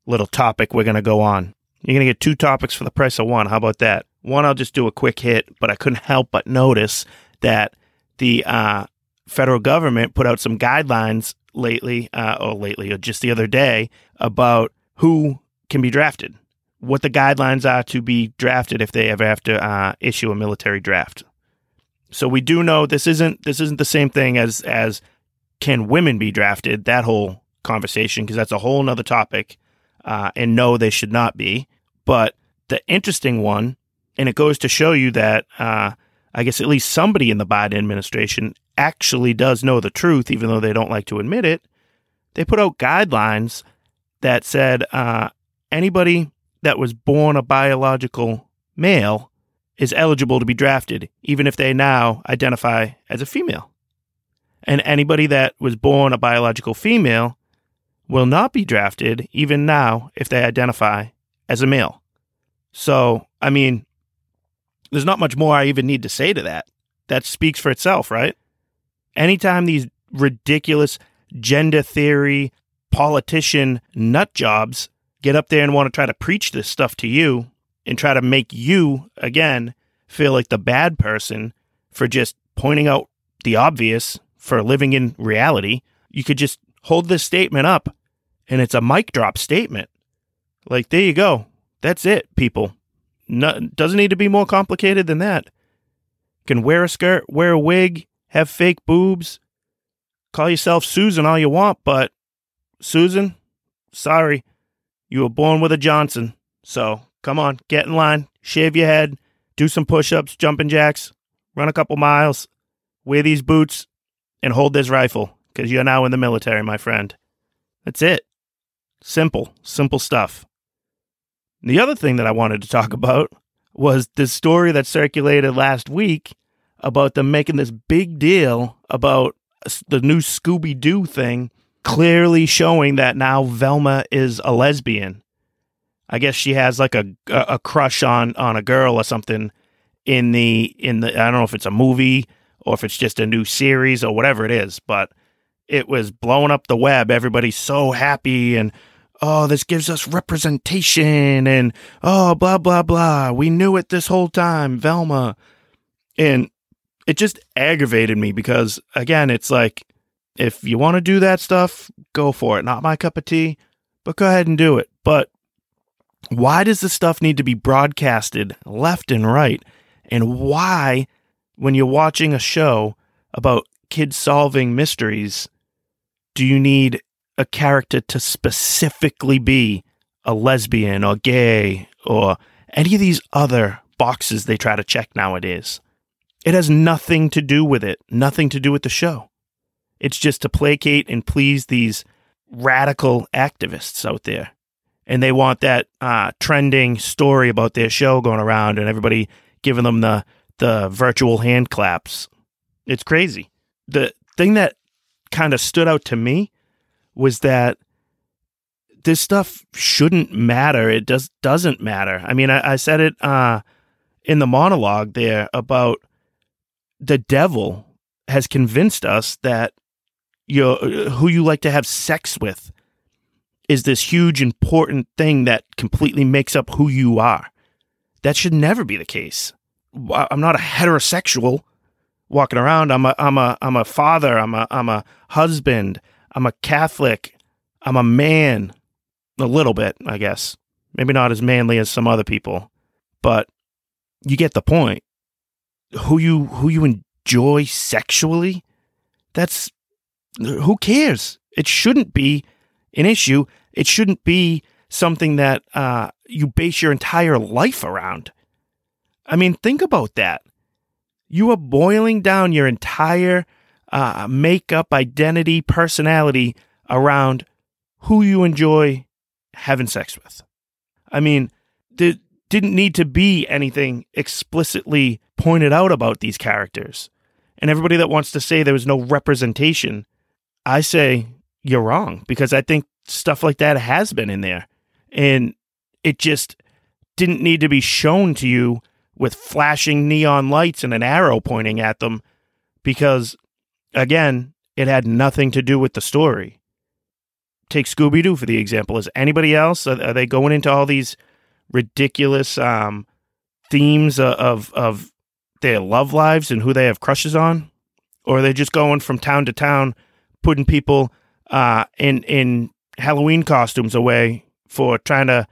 little topic we're going to go on. You're going to get two topics for the price of one. How about that? One, I'll just do a quick hit, but I couldn't help but notice that the uh, federal government put out some guidelines lately, uh, or lately, or just the other day, about who can be drafted, what the guidelines are to be drafted if they ever have to uh, issue a military draft. So we do know this isn't this isn't the same thing as as can women be drafted? That whole conversation because that's a whole nother topic. Uh, and no, they should not be. But the interesting one, and it goes to show you that uh, I guess at least somebody in the Biden administration actually does know the truth, even though they don't like to admit it. They put out guidelines that said uh, anybody that was born a biological male is eligible to be drafted, even if they now identify as a female. And anybody that was born a biological female will not be drafted, even now, if they identify as a male. So, I mean, there's not much more I even need to say to that. That speaks for itself, right? Anytime these ridiculous gender theory politician nut jobs get up there and want to try to preach this stuff to you and try to make you, again, feel like the bad person for just pointing out the obvious for living in reality, you could just hold this statement up and it's a mic drop statement. Like, there you go. That's it, people. No, doesn't need to be more complicated than that. Can wear a skirt, wear a wig, have fake boobs, call yourself Susan all you want, but Susan, sorry, you were born with a Johnson. So come on, get in line, shave your head, do some push ups, jumping jacks, run a couple miles, wear these boots, and hold this rifle because you're now in the military, my friend. That's it. Simple, simple stuff. The other thing that I wanted to talk about was this story that circulated last week about them making this big deal about the new Scooby Doo thing, clearly showing that now Velma is a lesbian. I guess she has like a a crush on on a girl or something in the in the I don't know if it's a movie or if it's just a new series or whatever it is, but it was blowing up the web. Everybody's so happy and oh, this gives us representation and oh, blah, blah, blah. We knew it this whole time, Velma. And it just aggravated me because, again, it's like, if you want to do that stuff, go for it. Not my cup of tea, but go ahead and do it. But Why does this stuff need to be broadcasted left and right? And why, when you're watching a show about kids solving mysteries, do you need a character to specifically be a lesbian or gay or any of these other boxes they try to check nowadays? It has nothing to do with it, nothing to do with the show. It's just to placate and please these radical activists out there. And they want that uh, trending story about their show going around and everybody giving them the, the virtual hand claps. It's crazy. The thing that kind of stood out to me was that this stuff shouldn't matter. It does doesn't matter. I mean, I, I said it uh, in the monologue there about the devil has convinced us that you who you like to have sex with is this huge important thing that completely makes up who you are. That should never be the case. I'm not a heterosexual walking around. I'm a I'm a I'm a father. I'm a I'm a husband. I'm a Catholic. I'm a man. A little bit, I guess. Maybe not as manly as some other people, but you get the point. Who you who you enjoy sexually? That's who cares? It shouldn't be an issue. It shouldn't be something that uh, you base your entire life around. I mean, think about that. You are boiling down your entire uh, makeup, identity, personality around who you enjoy having sex with. I mean, there didn't need to be anything explicitly pointed out about these characters. And everybody that wants to say there was no representation, I say you're wrong because I think stuff like that has been in there. And it just didn't need to be shown to you with flashing neon lights and an arrow pointing at them because, again, it had nothing to do with the story. Take Scooby Doo for the example. Is anybody else, are, they going into all these ridiculous um, themes of, of their love lives and who they have crushes on? Or are they just going from town to town, putting people uh, in, in Halloween costumes away for trying to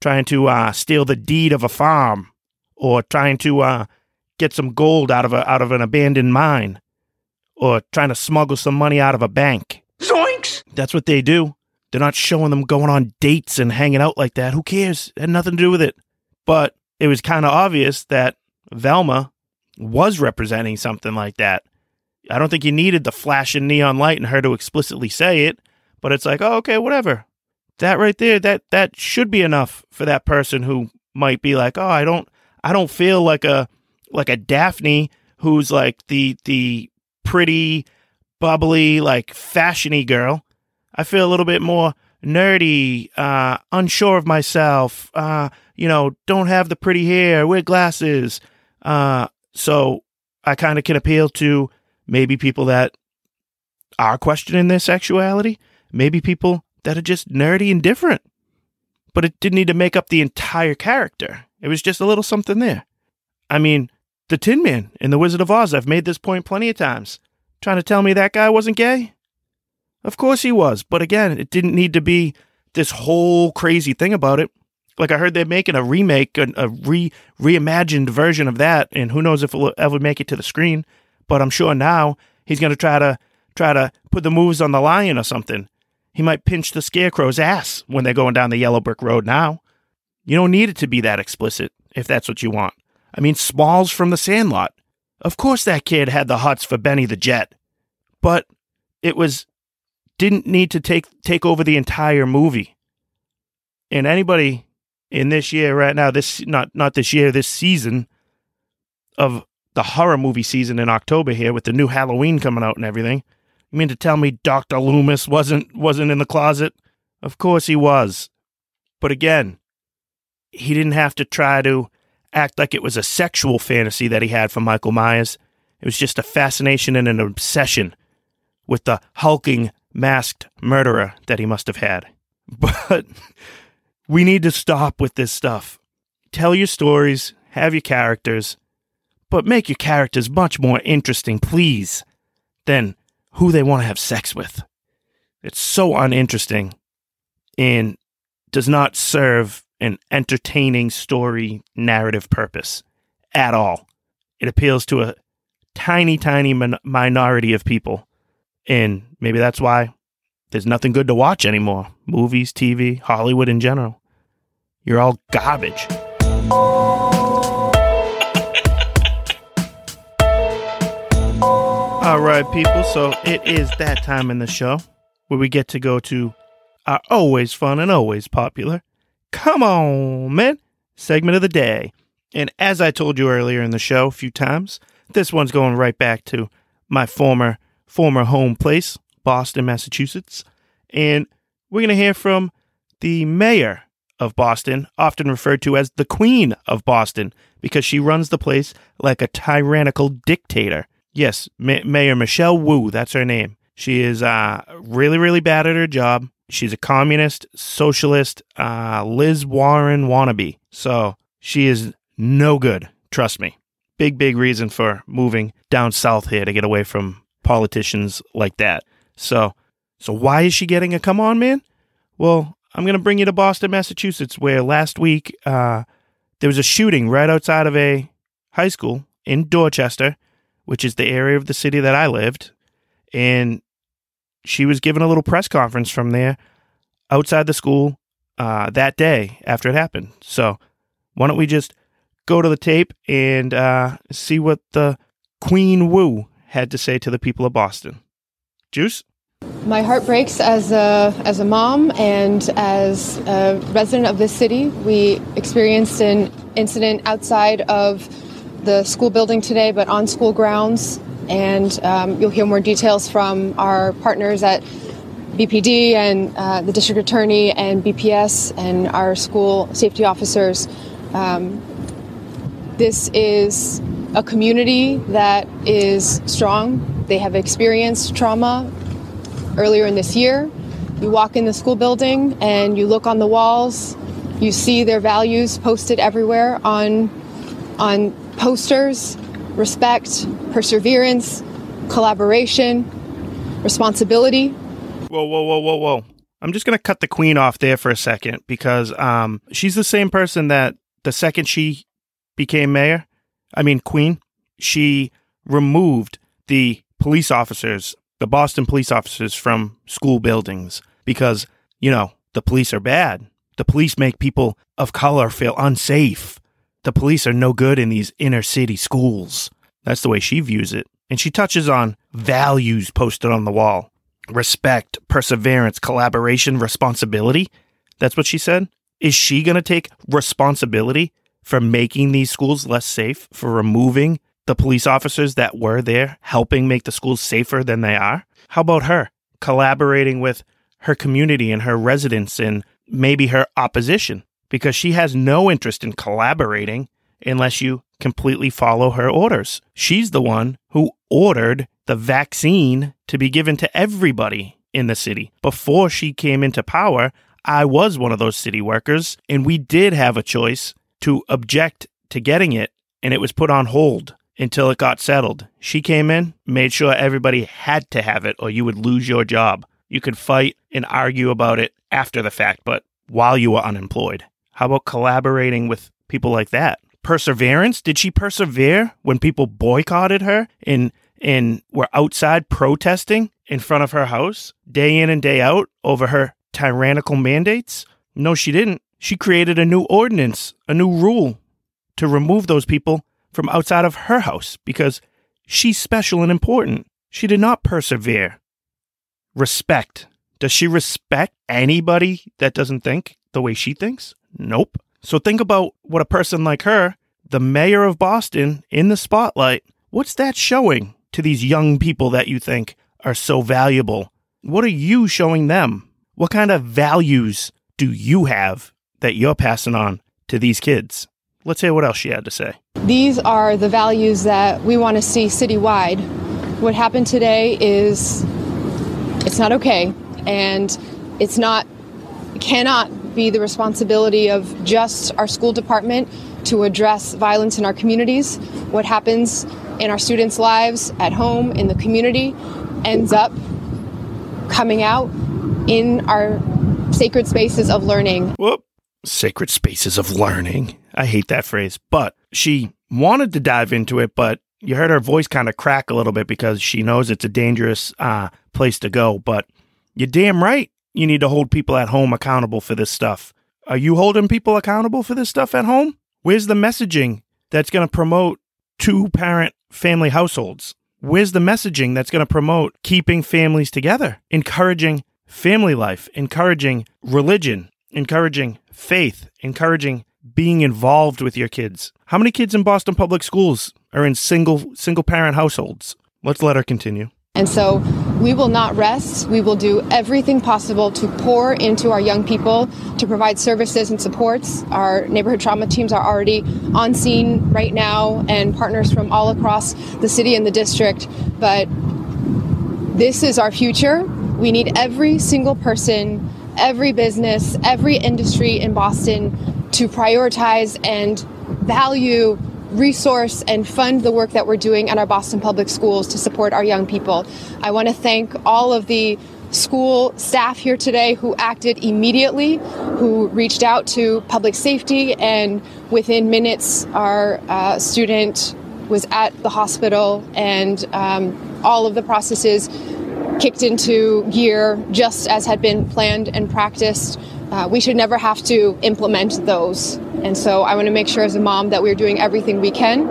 trying to uh, steal the deed of a farm or trying to uh, get some gold out of a out of an abandoned mine or trying to smuggle some money out of a bank. Zoinks! That's what they do. They're not showing them going on dates and hanging out like that. Who cares? It had nothing to do with it. But it was kind of obvious that Velma was representing something like that. I don't think you needed the flashing neon light and her to explicitly say it, but it's like, oh, okay, whatever. That right there, that that should be enough for that person who might be like, oh, I don't, I don't feel like a like a Daphne who's like the the pretty, bubbly, like fashiony girl. I feel a little bit more nerdy, uh, unsure of myself. Uh, you know, don't have the pretty hair, wear glasses. Uh, so I kind of can appeal to maybe people that are questioning their sexuality, maybe people that are just nerdy and different. But it didn't need to make up the entire character. It was just a little something there. I mean, the Tin Man in The Wizard of Oz, I've made this point plenty of times. Trying to tell me that guy wasn't gay? Of course he was, but again, it didn't need to be this whole crazy thing about it. Like I heard they're making a remake, a, a re reimagined version of that, and who knows if it'll ever make it to the screen. But I'm sure now he's going to try to try to put the moves on the lion or something. He might pinch the scarecrow's ass when they're going down the yellow brick road now. You don't need it to be that explicit if that's what you want. I mean, Smalls from the Sandlot. Of course, that kid had the huts for Benny the Jet, but it was didn't need to take take over the entire movie. And anybody in this year right now, this not not this year, this season of the horror movie season in October here with the new Halloween coming out and everything. You mean to tell me Dr. Loomis wasn't wasn't in the closet? Of course he was. But again, he didn't have to try to act like it was a sexual fantasy that he had for Michael Myers. It was just a fascination and an obsession with the hulking, masked murderer that he must have had. But we need to stop with this stuff. Tell your stories, have your characters, but make your characters much more interesting, please, than who they want to have sex with. It's so uninteresting and does not serve an entertaining story narrative purpose at all. It appeals to a tiny, tiny min- minority of people. And maybe that's why there's nothing good to watch anymore. Movies, TV, Hollywood in general. You're all garbage. All right, people. So it is that time in the show where we get to go to our always fun and always popular Come On Man segment of the day. And as I told you earlier in the show a few times, this one's going right back to my former former home place, Boston, Massachusetts. And we're going to hear from the mayor of Boston, often referred to as the Queen of Boston, because she runs the place like a tyrannical dictator. Yes, Ma- Mayor Michelle Wu, that's her name. She is uh, really, really bad at her job. She's a communist, socialist, uh, Liz Warren wannabe. So she is no good. Trust me. Big, big reason for moving down south here to get away from politicians like that. So, so why is she getting a come on, man? Well, I'm going to bring you to Boston, Massachusetts, where last week uh, there was a shooting right outside of a high school in Dorchester, which is the area of the city that I lived. And she was given a little press conference from there outside the school uh, that day after it happened. So why don't we just go to the tape and uh, see what the Queen Wu had to say to the people of Boston? Juice? My heart breaks as a, as a mom and as a resident of this city. We experienced an incident outside of the school building today, but on school grounds. And um, you'll hear more details from our partners at BPD and uh, the district attorney and BPS and our school safety officers. Um, this is a community that is strong. They have experienced trauma earlier in this year. You walk in the school building and you look on the walls, you see their values posted everywhere on, on posters respect, perseverance, collaboration, responsibility. Whoa, whoa, whoa, whoa, whoa. I'm just going to cut the queen off there for a second because um, she's the same person that the second she became mayor, I mean, queen, she removed the police officers, the Boston police officers from school buildings because, you know, the police are bad. The police make people of color feel unsafe. The police are no good in these inner city schools. That's the way she views it. And she touches on values posted on the wall respect, perseverance, collaboration, responsibility. That's what she said. Is she going to take responsibility for making these schools less safe, for removing the police officers that were there helping make the schools safer than they are? How about her collaborating with her community and her residents and maybe her opposition? Because she has no interest in collaborating unless you completely follow her orders. She's the one who ordered the vaccine to be given to everybody in the city. Before she came into power, I was one of those city workers, and we did have a choice to object to getting it, and it was put on hold until it got settled. She came in, made sure everybody had to have it, or you would lose your job. You could fight and argue about it after the fact, but while you were unemployed. How about collaborating with people like that? Perseverance? Did she persevere when people boycotted her and and were outside protesting in front of her house day in and day out over her tyrannical mandates? No, she didn't. She created a new ordinance, a new rule to remove those people from outside of her house because she's special and important. She did not persevere. Respect. Does she respect anybody that doesn't think the way she thinks? Nope. So think about what a person like her, the mayor of Boston, in the spotlight, what's that showing to these young people that you think are so valuable? What are you showing them? What kind of values do you have that you're passing on to these kids? Let's hear what else she had to say. These are the values that we want to see citywide. What happened today is it's not okay and it's not cannot be the responsibility of just our school department to address violence in our communities. What happens in our students' lives at home, in the community, ends up coming out in our sacred spaces of learning. Whoop. sacred spaces of learning. I hate that phrase, but she wanted to dive into it, but you heard her voice kind of crack a little bit because she knows it's a dangerous uh, place to go. But you're damn right. You need to hold people at home accountable for this stuff. Are you holding people accountable for this stuff at home? Where's the messaging that's going to promote two parent family households? Where's the messaging that's going to promote keeping families together, encouraging family life, encouraging religion, encouraging faith, encouraging being involved with your kids? How many kids in Boston public schools are in single single parent households? Let's let her continue. And so we will not rest. We will do everything possible to pour into our young people to provide services and supports. Our neighborhood trauma teams are already on scene right now and partners from all across the city and the district. But this is our future. We need every single person, every business, every industry in Boston to prioritize and value resource and fund the work that we're doing at our Boston Public Schools to support our young people. I want to thank all of the school staff here today who acted immediately, who reached out to public safety, and within minutes, our uh, student was at the hospital, and um, all of the processes kicked into gear just as had been planned and practiced. Uh, we should never have to implement those. And so I want to make sure as a mom that we're doing everything we can,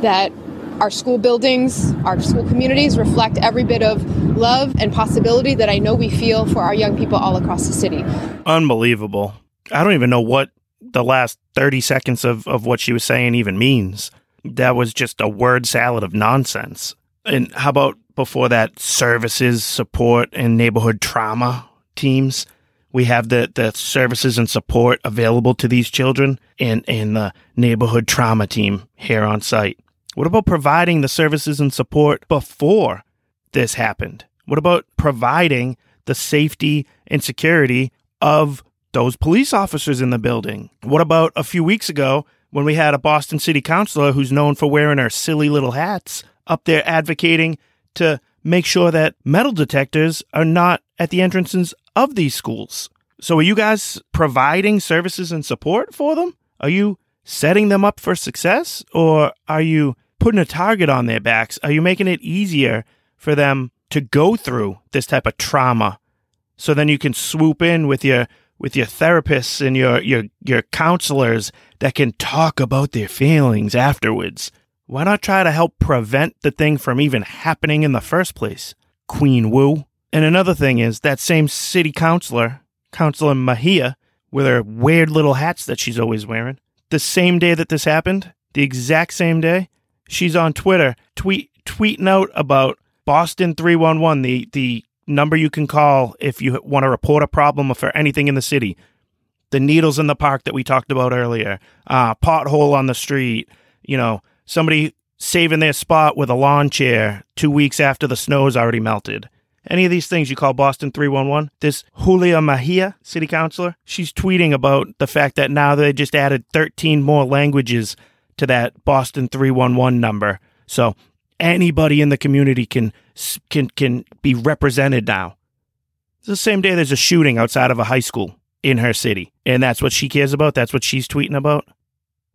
that our school buildings, our school communities reflect every bit of love and possibility that I know we feel for our young people all across the city. Unbelievable. I don't even know what the last 30 seconds of, of what she was saying even means. That was just a word salad of nonsense. And how about before that, services, support, and neighborhood trauma teams? We have the, the services and support available to these children and, and the neighborhood trauma team here on site? What about providing the services and support before this happened? What about providing the safety and security of those police officers in the building? What about a few weeks ago when we had a Boston City councilor who's known for wearing her silly little hats up there advocating to make sure that metal detectors are not at the entrances of these schools. So, are you guys providing services and support for them? Are you setting them up for success? Or are you putting a target on their backs? Are you making it easier for them to go through this type of trauma so then you can swoop in with your with your therapists and your your your counselors that can talk about their feelings afterwards why not try to help prevent the thing from even happening in the first place? Queen Wu. And another thing is that same city councilor, Councilor Mejia, with her weird little hats that she's always wearing, the same day that this happened, the exact same day, she's on Twitter tweet tweeting out about Boston 311, the the number you can call if you want to report a problem or for anything in the city. The needles in the park that we talked about earlier, uh, pothole on the street, you know, somebody saving their spot with a lawn chair two weeks after the snow snow's already melted. Any of these things you call Boston 311? This Julia Mejia, city councilor, she's tweeting about the fact that now they just added 13 more languages to that Boston 311 number. So anybody in the community can can can be represented now. It's the same day there's a shooting outside of a high school in her city, and that's what she cares about. That's what she's tweeting about.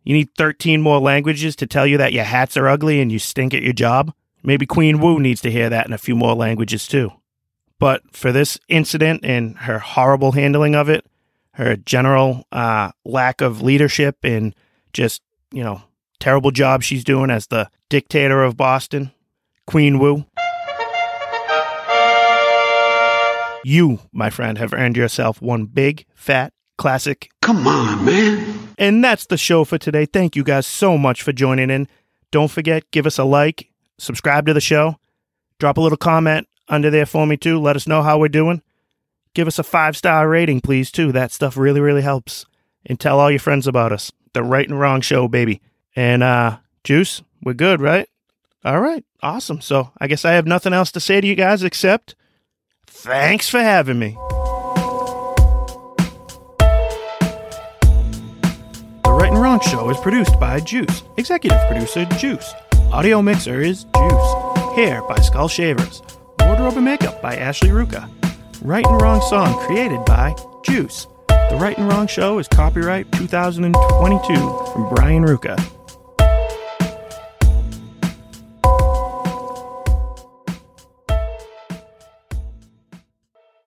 You need 13 more languages to tell you that your hats are ugly and you stink at your job? Maybe Queen Wu needs to hear that in a few more languages too. But for this incident and her horrible handling of it, her general uh, lack of leadership and just, you know, terrible job she's doing as the dictator of Boston, Queen Wu. You, my friend, have earned yourself one big, fat, classic. Come on, man. And that's the show for today. Thank you guys so much for joining in. Don't forget, give us a like, subscribe to the show, drop a little comment under there for me too. Let us know how we're doing. Give us a five star rating, please, too. That stuff really, really helps. And tell all your friends about us. The Right and Wrong Show, baby. And uh Juice, we're good, right? All right, awesome. So I guess I have nothing else to say to you guys except thanks for having me. Wrong Show is produced by Juice. Executive producer Juice. Audio mixer is Juice. Hair by Skull Shavers. Wardrobe and makeup by Ashley Ruka. Right and Wrong song created by Juice. The Right and Wrong Show is copyright 2022 from Brian Ruka.